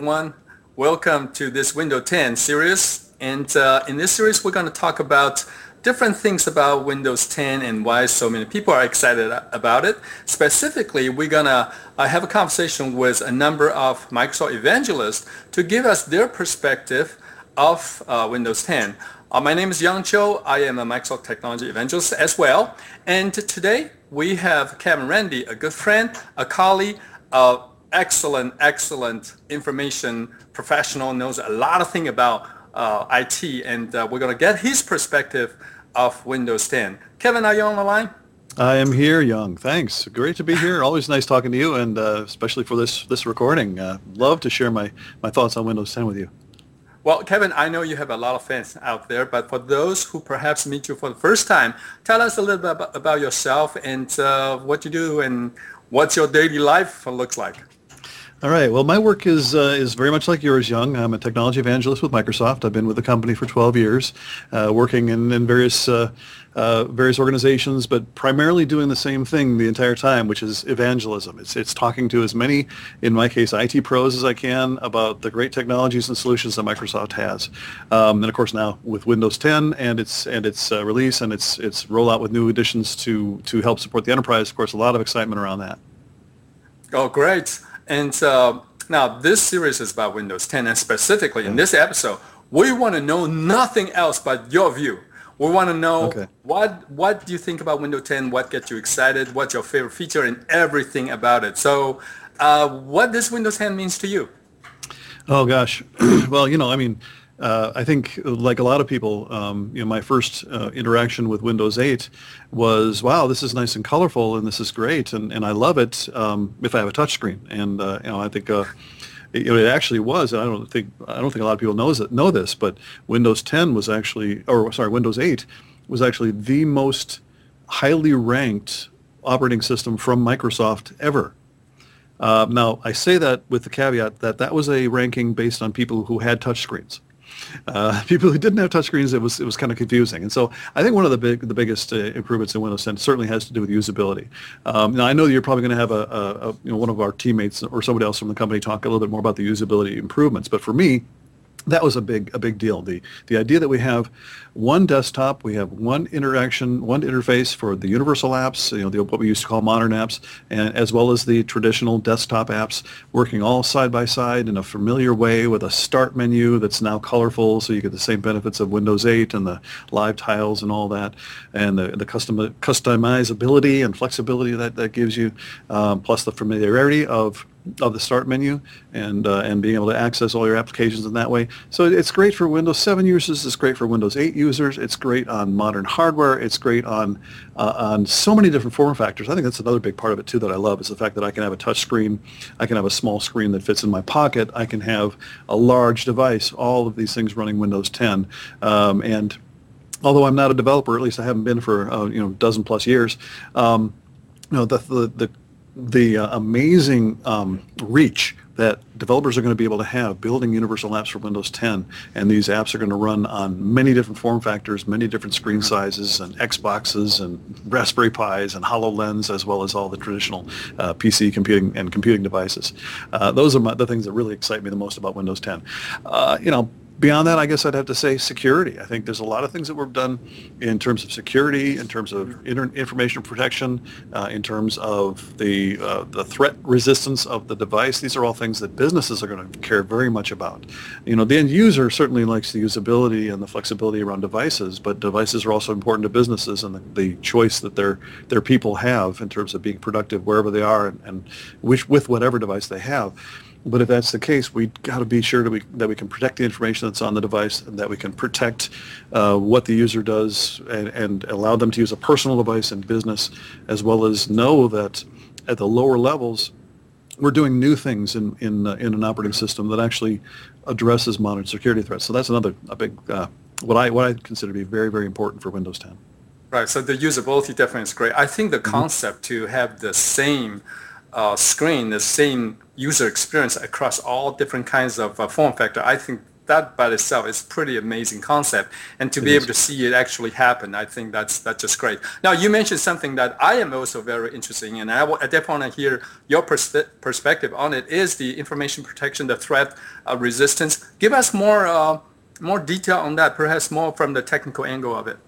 Everyone. Welcome to this Windows 10 series. And uh, in this series, we're going to talk about different things about Windows 10 and why so many people are excited about it. Specifically, we're going to uh, have a conversation with a number of Microsoft evangelists to give us their perspective of uh, Windows 10. Uh, my name is Yung Chou. I am a Microsoft technology evangelist as well. And today we have Kevin Remde, a good friend, a colleague, uh, excellent, excellent information professional, knows a lot of things about uh, IT, and uh, we're going to get his perspective of Windows 10. Kevin, are you on the line? I am here, Yung. Thanks. Great to be here. Always nice talking to you, and uh, especially for this this recording. Uh, love to share my, my thoughts on Windows 10 with you. Well, Kevin, I know you have a lot of fans out there, but for those who perhaps meet you for the first time, tell us a little bit about, about yourself and uh, what you do and what your daily life looks like. All right. Well, my work is uh, is very much like yours, Yung. I'm a technology evangelist with Microsoft. I've been with the company for 12 years, uh, working in, in various uh, uh, various organizations, but primarily doing the same thing the entire time, which is evangelism. It's it's talking to as many, in my case, IT pros as I can about the great technologies and solutions that Microsoft has. Um, and of course, now with Windows 10 and its and its uh, release and its its rollout with new additions to to help support the enterprise, of course, a lot of excitement around that. Oh, great. And uh, now this series is about Windows 10 and specifically in this episode, we want to know nothing else but your view. We want to know okay. what what do you think about Windows 10? What gets you excited? What's your favorite feature and everything about it? So uh, what does Windows 10 means to you? Oh gosh. well, you know, I mean, uh, I think, like a lot of people, um, you know, my first uh, interaction with Windows 8 was, wow, this is nice and colorful, and this is great, and, and I love it um, if I have a touchscreen. And uh, you know, I think uh, it, it, actually was. And I don't think I don't think a lot of people knows it, know this, but Windows 10 was actually, or sorry, Windows 8 was actually the most highly ranked operating system from Microsoft ever. Uh, now, I say that with the caveat that that was a ranking based on people who had touchscreens. Uh, people who didn't have touchscreens, it was it was kind of confusing. And so I think one of the big the biggest uh, improvements in Windows 10 certainly has to do with usability. Um, now I know you're probably going to have a, a, a, you know one of our teammates or somebody else from the company talk a little bit more about the usability improvements, but for me, that was a big a big deal. The the idea that we have one desktop, we have one interaction, one interface for the universal apps, you know, the, what we used to call modern apps, and as well as the traditional desktop apps, working all side by side in a familiar way with a start menu that's now colorful, so you get the same benefits of Windows 8 and the live tiles and all that, and the the custom customizability and flexibility that that gives you, um, plus the familiarity of of the start menu and uh, and being able to access all your applications in that way. So it's great for Windows 7 users. It's great for Windows 8 users. It's great on modern hardware. It's great on uh, on so many different form factors. I think that's another big part of it too that I love is the fact that I can have a touch screen. I can have a small screen that fits in my pocket. I can have a large device. All of these things running Windows 10 um, and although I'm not a developer, at least I haven't been for uh, you know a dozen plus years. Um, you know the, the the the uh, amazing um, reach that developers are going to be able to have building universal apps for Windows 10. And these apps are going to run on many different form factors, many different screen sizes, and Xboxes, and Raspberry Pis, and HoloLens, as well as all the traditional uh, PC computing and computing devices. Uh, those are my, the things that really excite me the most about Windows 10. Uh, you know, beyond that, I guess I'd have to say security. I think there's a lot of things that we've done in terms of security, in terms of inter- information protection, uh, in terms of the uh, the threat resistance of the device. These are all things that businesses are going to care very much about. You know, the end user certainly likes the usability and the flexibility around devices, but devices are also important to businesses and the, the choice that their their people have in terms of being productive wherever they are and, and which, with whatever device they have. But if that's the case, we got to be sure that we that we can protect the information that's on the device, and that we can protect uh, what the user does, and, and allow them to use a personal device in business, as well as know that at the lower levels, we're doing new things in in uh, in an operating system that actually addresses modern security threats. So that's another a big uh, what I what I consider to be very very important for Windows 10. Right. So the usability definitely is great. I think the mm-hmm. concept to have the same uh, screen, the same user experience across all different kinds of uh, form factor, I think that by itself is pretty amazing concept. And to it be is. able to see it actually happen, I think that's that's just great. Now you mentioned something that I am also very interested in, and I, I definitely want to hear your pers- perspective on it. Is the information protection, the threat uh, resistance? Give us more uh, more detail on that, perhaps more from the technical angle of it.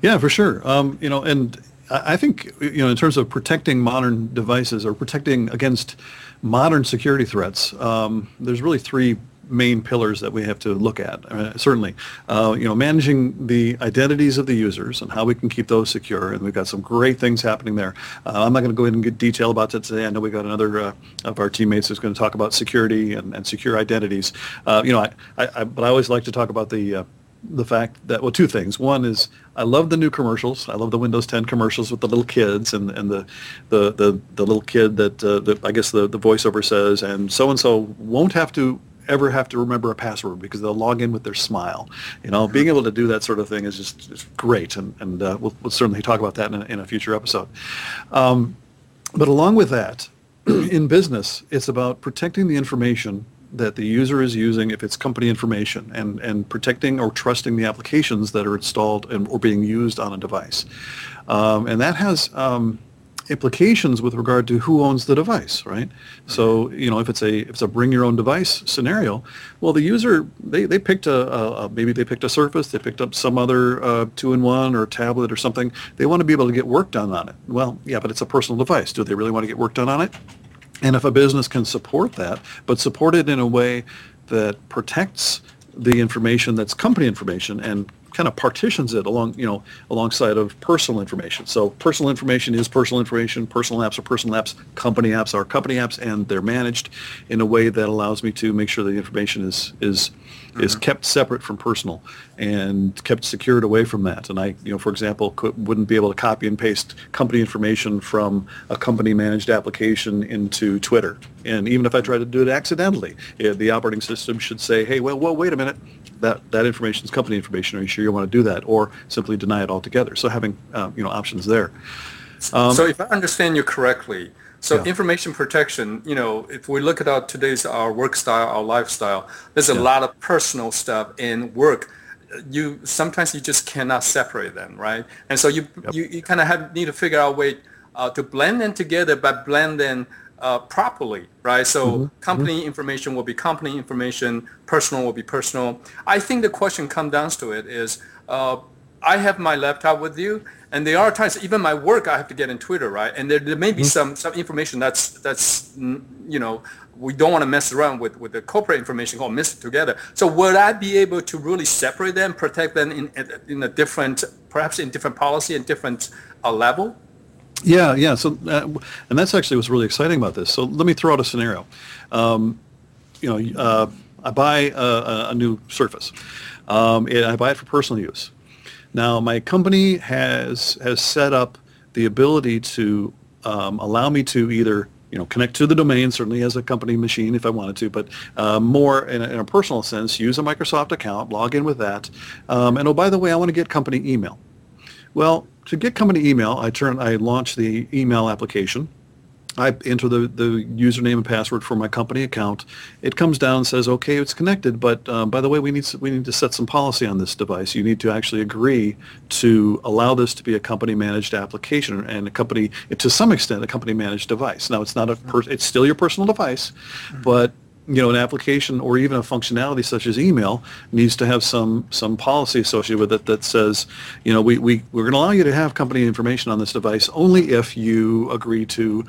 Yeah, for sure. Um, you know, and I think you know in terms of protecting modern devices or protecting against modern security threats, um, there's really three main pillars that we have to look at. Uh, certainly, uh, you know, managing the identities of the users and how we can keep those secure, and we've got some great things happening there. Uh, I'm not going to go into detail about that today. I know we've got another uh, of our teammates who's going to talk about security and, and secure identities. Uh, you know, I, I, I, but I always like to talk about the uh, the fact that well two things. One is i love the new commercials. I love the windows 10 commercials with the little kids and, and the, the, the, the little kid that uh, the, i guess the, the voiceover says and so and so won't have to ever have to remember a password because they'll log in with their smile. You know being able to do that sort of thing is just, just great and, and uh, we'll, we'll certainly talk about that in a, in a future episode. Um, but along with that in business it's about protecting the information that the user is using if it's company information and, and protecting or trusting the applications that are installed and, or being used on a device. Um, and that has um, implications with regard to who owns the device, right? So, you know, if it's a if it's a bring your own device scenario, well, the user they, they picked a, a, a maybe they picked a Surface, they picked up some other uh, two-in-one or tablet or something. They want to be able to get work done on it. Well, yeah, but it's a personal device. Do they really want to get work done on it? And if a business can support that, but support it in a way that protects the information that's company information and kind of partitions it along, you know, alongside of personal information. So personal information is personal information. Personal apps are personal apps. Company apps are company apps, and they're managed in a way that allows me to make sure the information is is mm-hmm. is kept separate from personal and kept secured away from that. And I, you know, for example, could, wouldn't be able to copy and paste company information from a company managed application into Twitter. And even if I tried to do it accidentally, the operating system should say, hey, well, well, wait a minute that, that information is company information. Are you sure you want to do that? Or simply deny it altogether. So having, uh, you know, options there. Um, so if I understand you correctly, so yeah. information protection, you know, if we look at our today's our work style, our lifestyle, there's a yeah. lot of personal stuff in work. You sometimes you just cannot separate them, right? And so you yep. you, you kind of have need to figure out a way uh, to blend them together, but blend them uh, properly, right? So mm-hmm. company mm-hmm. information will be company information, personal will be personal. I think the question comes down to it is, uh, I have my laptop with you, and there are times, even my work, I have to get in Twitter, right? And there, there may be mm-hmm. some some information that's that's you know we don't want to mess around with with the corporate information or all mixed together. So would I be able to really separate them, protect them in in a different, perhaps in different policy and different uh, level? Yeah, yeah. So, uh, and that's actually what's really exciting about this. So let me throw out a scenario. Um, you know, uh, I buy a, a new Surface. Um, and I buy it for personal use. Now, my company has has set up the ability to um, allow me to either you know connect to the domain certainly as a company machine if I wanted to, but uh, more in a, in a, personal sense, use a Microsoft account, log in with that, um, and oh by the way, I want to get company email. Well, to get company email, I turn I launch the email application. I enter the, the username and password for my company account. It comes down and says, okay, it's connected, but um, by the way, we need we need to set some policy on this device. You need to actually agree to allow this to be a company managed application and a company, to some extent, a company managed device. Now, it's not a per, it's still your personal device, but you know, an application or even a functionality such as email needs to have some some policy associated with it that says, you know, we, we, we're going to allow you to have company information on this device only if you agree to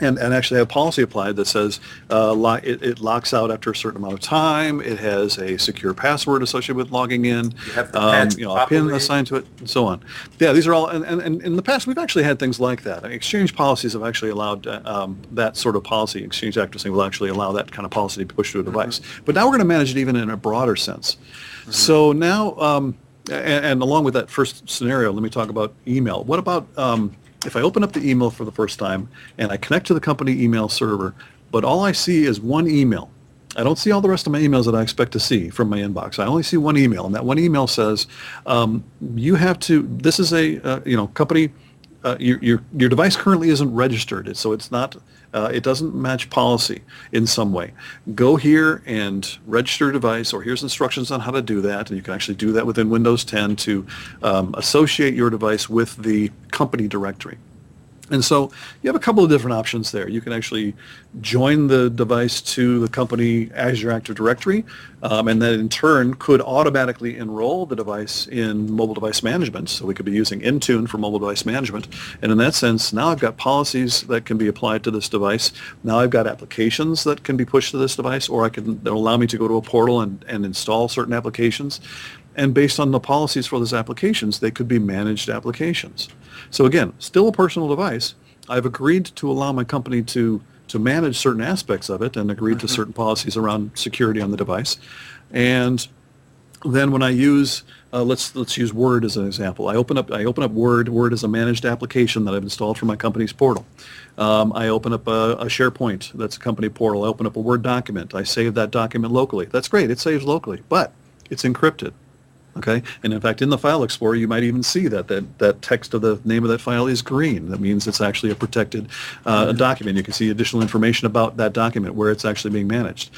and, and actually have policy applied that says uh, lo- it, it, locks out after a certain amount of time. It has a secure password associated with logging in. You have um, you know, a PIN assigned to it, and so on. Yeah, these are all. And, and, and in the past, we've actually had things like that. exchange policies have actually allowed uh, um, that sort of policy. Exchange Act will actually allow that kind of policy to be pushed to a device. Mm-hmm. But now we're going to manage it even in a broader sense. Mm-hmm. So now. Um, and, and, along with that first scenario, let me talk about email. What about um, if I open up the email for the first time and I connect to the company email server, but all I see is one email. I don't see all the rest of my emails that I expect to see from my inbox. I only see one email, and that one email says, um, "You have to. This is a uh, you know company. Uh, your your your device currently isn't registered, so it's not uh, it doesn't match policy in some way, go here and register a device, or here's instructions on how to do that. And you can actually do that within Windows 10 to um, associate your device with the company directory. And so you have a couple of different options there. You can actually join the device to the company Azure Active Directory, um, and then in turn could automatically enroll the device in mobile device management. So we could be using Intune for mobile device management. And in that sense, now I've got policies that can be applied to this device. Now I've got applications that can be pushed to this device, or I can allow me to go to a portal and, and install certain applications. And based on the policies for those applications, they could be managed applications. So again, still a personal device. I've agreed to allow my company to to manage certain aspects of it and agreed to mm-hmm. certain policies around security on the device. And then when I use uh, let's let's use Word as an example. I open up I open up Word. Word is a managed application that I've installed for my company's portal. Um, I open up a, a, SharePoint that's a company portal. I open up a Word document. I save that document locally. That's great. It saves locally, but it's encrypted. Okay, and in fact, in the File Explorer, you might even see that that, that text of the name of that file is green. That means it's actually a protected uh, document. You can see additional information about that document, where it's actually being managed.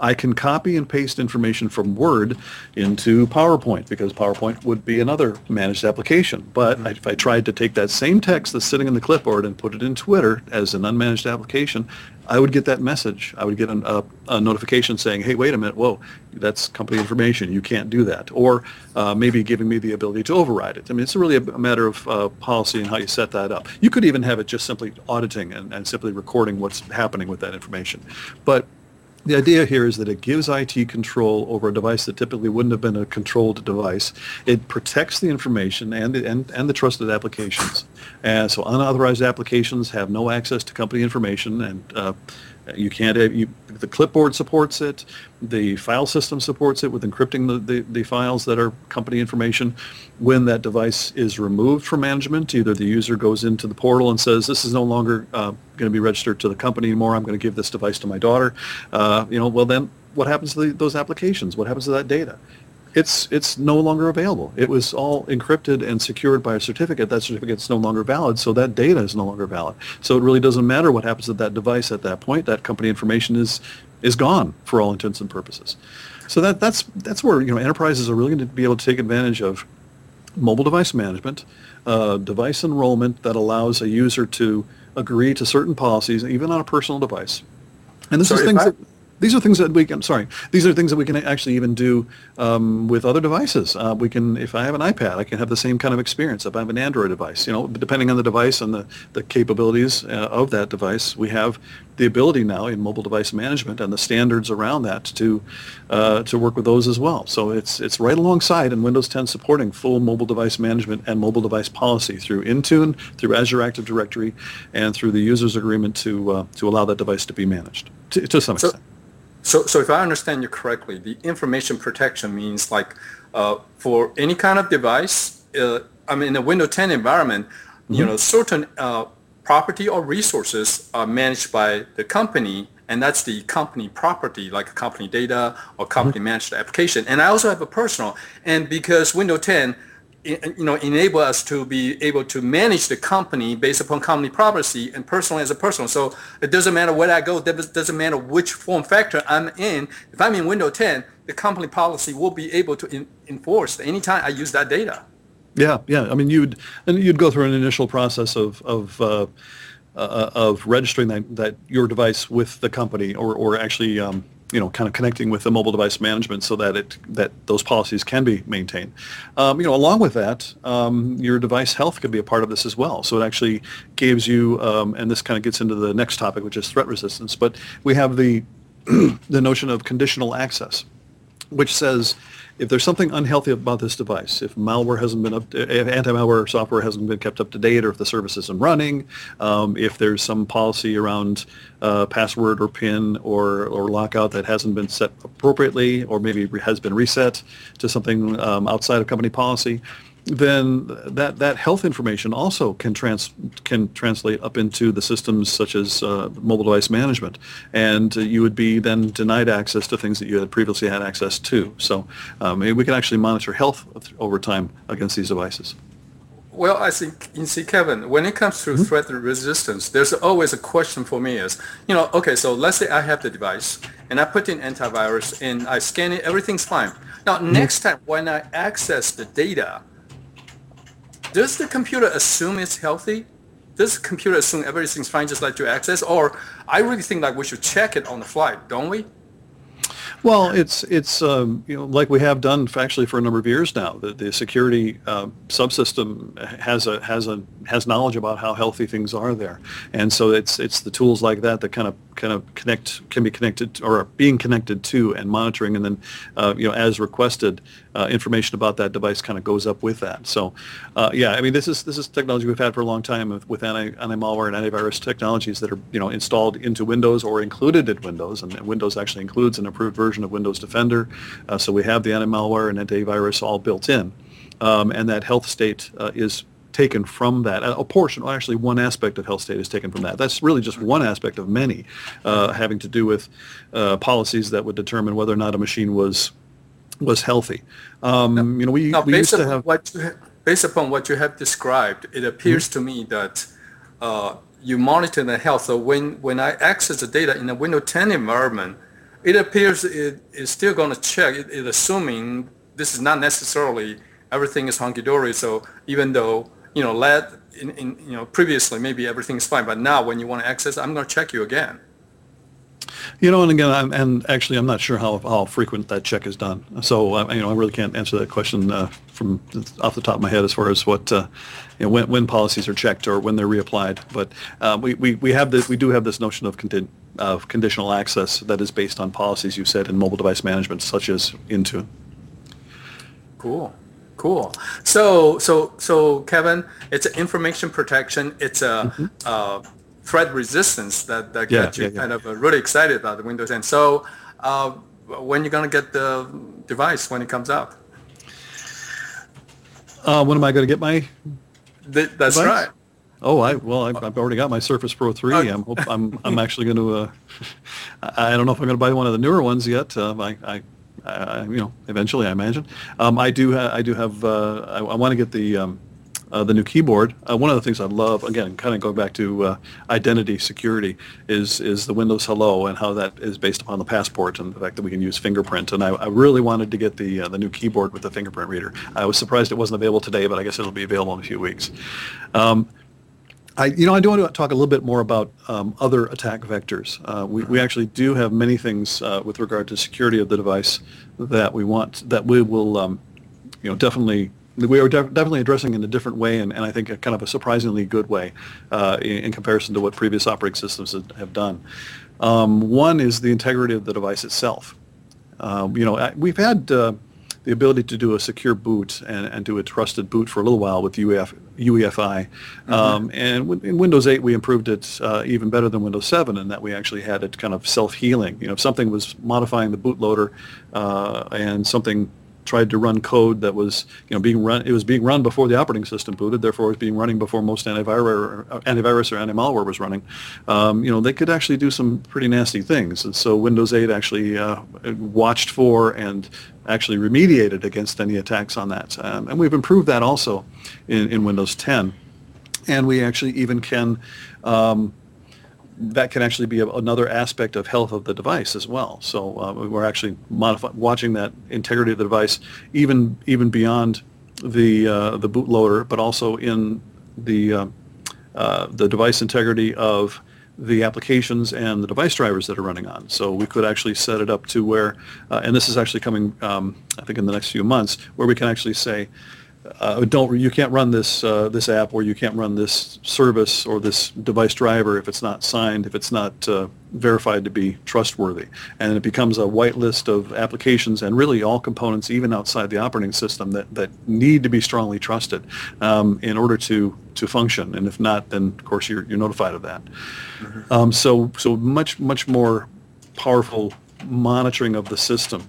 I can copy and paste information from Word into PowerPoint because PowerPoint would be another managed application. But mm-hmm. if I tried to take that same text that's sitting in the clipboard and put it in Twitter as an unmanaged application, I would get that message. I would get an, a, a, notification saying, hey, wait a minute, whoa, that's company information. You can't do that. Or uh, maybe giving me the ability to override it. I mean, it's really a, a matter of uh, policy and how you set that up. You could even have it just simply auditing and, and simply recording what's happening with that information. But the idea here is that it gives IT control over a device that typically wouldn't have been a controlled device. It protects the information and the, and, and the trusted applications. And so unauthorized applications have no access to company information and uh, you can't, uh, you, the clipboard supports it, the file system supports it with encrypting the, the, the, files that are company information. When that device is removed from management, either the user goes into the portal and says, this is no longer uh, going to be registered to the company anymore, I'm going to give this device to my daughter. Uh, you know, well then what happens to the, those applications? What happens to that data? It's it's no longer available. It was all encrypted and secured by a certificate. That certificate is no longer valid, so that data is no longer valid. So it really doesn't matter what happens to that device at that point. That company information is is gone for all intents and purposes. So that that's that's where you know enterprises are really going to be able to take advantage of mobile device management, uh, device enrollment that allows a user to agree to certain policies, even on a personal device. And this so is things I, that these are things that we can, sorry, these are things that we can actually even do um, with other devices. Uh, we can, if I have an iPad, I can have the same kind of experience. If I have an Android device, you know, depending on the device and the, the capabilities uh, of that device, we have the ability now in mobile device management and the standards around that to uh, to work with those as well. So it's it's right alongside in Windows 10 supporting full mobile device management and mobile device policy through Intune, through Azure Active Directory, and through the user's agreement to uh, to allow that device to be managed to, to some extent. So, so if I understand you correctly, the information protection means like uh, for any kind of device, uh, I mean, in a Windows 10 environment, mm-hmm. you know, certain uh, property or resources are managed by the company, and that's the company property, like company data or company mm-hmm. managed application. And I also have a personal, and because Windows 10 you know, enable us to be able to manage the company based upon company policy and personal as a personal. So it doesn't matter where I go. It doesn't matter which form factor I'm in. If I'm in Windows 10, the company policy will be able to in, enforce anytime I use that data. Yeah, yeah. I mean, you'd and you'd go through an initial process of of uh, uh, of registering that, that your device with the company, or or actually um, you know, kind of connecting with the mobile device management so that it that those policies can be maintained. Um, you know, along with that, um, your device health could be a part of this as well. So it actually gives you, um, and this kind of gets into the next topic, which is threat resistance. But we have the the notion of conditional access, which says if there's something unhealthy about this device, if malware hasn't been up, if anti-malware software hasn't been kept up to date, or if the service isn't running, um, if there's some policy around uh, password or PIN or, or lockout that hasn't been set appropriately, or maybe has been reset to something um, outside of company policy, then that, that health information also can trans can translate up into the systems such as uh, mobile device management, and uh, you would be then denied access to things that you had previously had access to. So um, we can actually monitor health over time against these devices. Well, I think you see, Kevin, when it comes to mm-hmm. threat resistance, there's always a question for me is, you know, okay, so let's say I have the device and I put in antivirus and I scan it, everything's fine. Now, mm-hmm. next time when I access the data, does the computer assume it's healthy? Does the computer assume everything's fine just like to access? Or I really think like we should check it on the flight, don't we? Well, it's it's um, you know like we have done actually for a number of years now. The, the security uh, subsystem has a has a has knowledge about how healthy things are there, and so it's it's the tools like that that kind of kind of connect can be connected or being connected to and monitoring, and then uh, you know as requested, uh, information about that device kind of goes up with that. So uh, yeah, I mean this is this is technology we've had for a long time with, with anti anti malware and antivirus technologies that are you know installed into Windows or included in Windows, and Windows actually includes an improved version of Windows Defender. Uh, so we have the anti malware and antivirus all built in, um, and that health state uh, is taken from that. A portion, or actually one aspect of health state is taken from that. That's really just one aspect of many uh, having to do with uh, policies that would determine whether or not a machine was was healthy. Um, you know, we, now, we used to have... What you, based upon what you have described, it appears mm-hmm. to me that uh, you monitor the health. So when, when I access the data in a Windows 10 environment, it appears it is still going to check, it, it assuming this is not necessarily everything is hunky-dory. So even though you know, let in, in, you know, previously maybe everything is fine, but now when you want to access, I'm going to check you again. You know, and again, I'm, and actually, I'm not sure how, how frequent that check is done. So, uh, you know, I really can't answer that question uh, from off the top of my head as far as what, uh, you know, when, when policies are checked or when they're reapplied. But uh, we, we, we have this, we do have this notion of, conti- of conditional access that is based on policies you said in mobile device management, such as Intune. Cool. Cool. So, so, so, Kevin, it's information protection. It's a, mm-hmm. uh, threat resistance that that yeah, gets you yeah, yeah. kind of uh, really excited about the Windows 10. So, uh, when you're going to get the device when it comes out? Uh, when am I going to get my? Th- that's device? right. Oh, I well, I've, I've, already got my Surface Pro 3. Okay. I'm I'm I'm actually going to. Uh, I don't know if I'm going to buy one of the newer ones yet. Uh, I, I uh, you know, eventually, I imagine. Um, I do. Ha- I do have. Uh, I, I want to get the um, uh, the new keyboard. Uh, one of the things I love, again, kind of going back to uh, identity security, is is the Windows Hello and how that is based upon the passport and the fact that we can use fingerprint. And I, I really wanted to get the uh, the new keyboard with the fingerprint reader. I was surprised it wasn't available today, but I guess it'll be available in a few weeks. Um, I, you know, I do want to talk a little bit more about um, other attack vectors. Uh, we, we actually do have many things uh, with regard to security of the device that we want, that we will, um, you know, definitely, we are def- definitely addressing in a different way and, and I think a kind of a surprisingly good way uh, in, in, comparison to what previous operating systems have done. Um, one is the integrity of the device itself. Um, you know, we've had uh, the ability to do a secure boot and, and do a trusted boot for a little while with UEF, UEFI. Mm-hmm. Um, and in Windows 8, we improved it uh, even better than Windows 7 in that we actually had it kind of self-healing. You know, if something was modifying the bootloader uh, and something tried to run code that was, you know, being run. It was being run before the operating system booted. Therefore, it was being running before most antivirus, antivirus or anti-malware was running. Um, you know, they could actually do some pretty nasty things. And so Windows 8 actually uh, watched for and actually remediated against any attacks on that. Um, and we've improved that also in, in Windows 10. And we actually even can um, that can actually be a, another aspect of health of the device as well. So uh, we're actually modify, watching that integrity of the device even even beyond the uh, the bootloader, but also in the uh, uh, the device integrity of the applications and the device drivers that are running on. So we could actually set it up to where, uh, and this is actually coming, um, I think, in the next few months, where we can actually say, uh, don't you can't run this uh, this app or you can't run this service or this device driver if it's not signed if it's not uh, verified to be trustworthy. And it becomes a white list of applications and really all components even outside the operating system that, that need to be strongly trusted um, in order to to function. And if not then of course you're, you're notified of that. Mm-hmm. um, so so much much more powerful monitoring of the system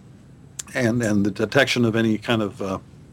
and and the detection of any kind of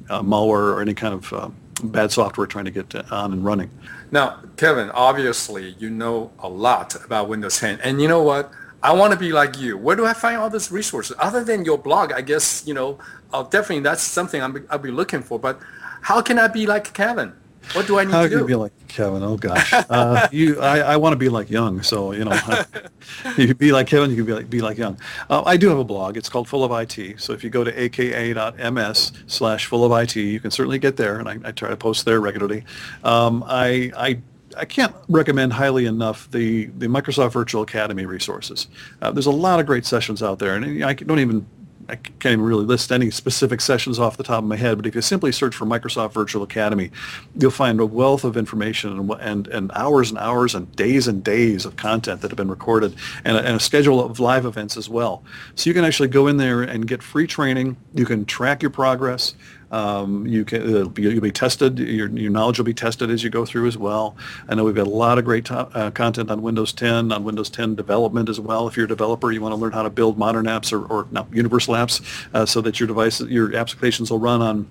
uh, malware or any kind of uh, bad software trying to get on and running. Now, Kevin, obviously you know a lot about Windows 10, and you know what? I want to be like you. Where do I find all these resources other than your blog? I guess you know. Uh, definitely, that's something I'm, I'll be looking for. But how can I be like Kevin? What do I need How to do? be like Kevin? Oh gosh, uh, you. I, I want to be like Yung, so you know, you could be like Kevin. You can be like be like Yung. Uh, I do have a blog. It's called Full of IT. So if you go to aka.ms slash Full of IT, you can certainly get there, and I, I try to post there regularly. Um, I I I can't recommend highly enough the, the Microsoft Virtual Academy resources. Uh, there's a lot of great sessions out there, and I don't even I can't even really list any specific sessions off the top of my head, but if you simply search for Microsoft Virtual Academy, you'll find a wealth of information and, and, and hours and hours and days and days of content that have been recorded and a, and a schedule of live events as well. So you can actually go in there and get free training. You can track your progress. Um, you can it'll be, you'll be tested. Your, your knowledge will be tested as you go through as well. I know we've got a lot of great to, uh, content on Windows 10, on Windows 10 development as well. If you're a developer, you want to learn how to build modern apps or, or no, universal apps uh, so that your devices, your applications will run on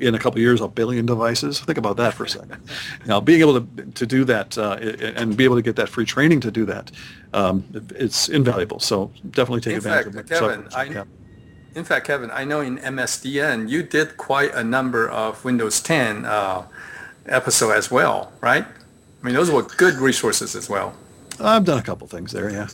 in a couple of years a billion devices. Think about that for a second. Now, being able to to do that uh, and be able to get that free training to do that, um, it's invaluable. So definitely take In advantage fact, of Microsoft. Kevin, Virtual I, Academy. In fact, Kevin, I know in MSDN you did quite a number of Windows 10 uh, episode as well, right? I mean, those were good resources as well. I've done a couple things there, yeah.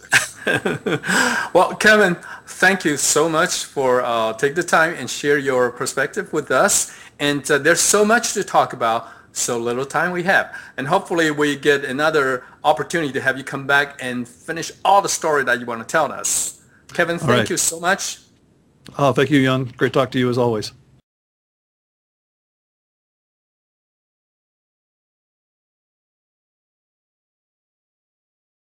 Well, Kevin, thank you so much for uh, take the time and share your perspective with us. And uh, there's so much to talk about, so little time we have. And hopefully we get another opportunity to have you come back and finish all the story that you want to tell us. Kevin, thank right. you so much. Oh, thank you, Yung. Great talk to you as always.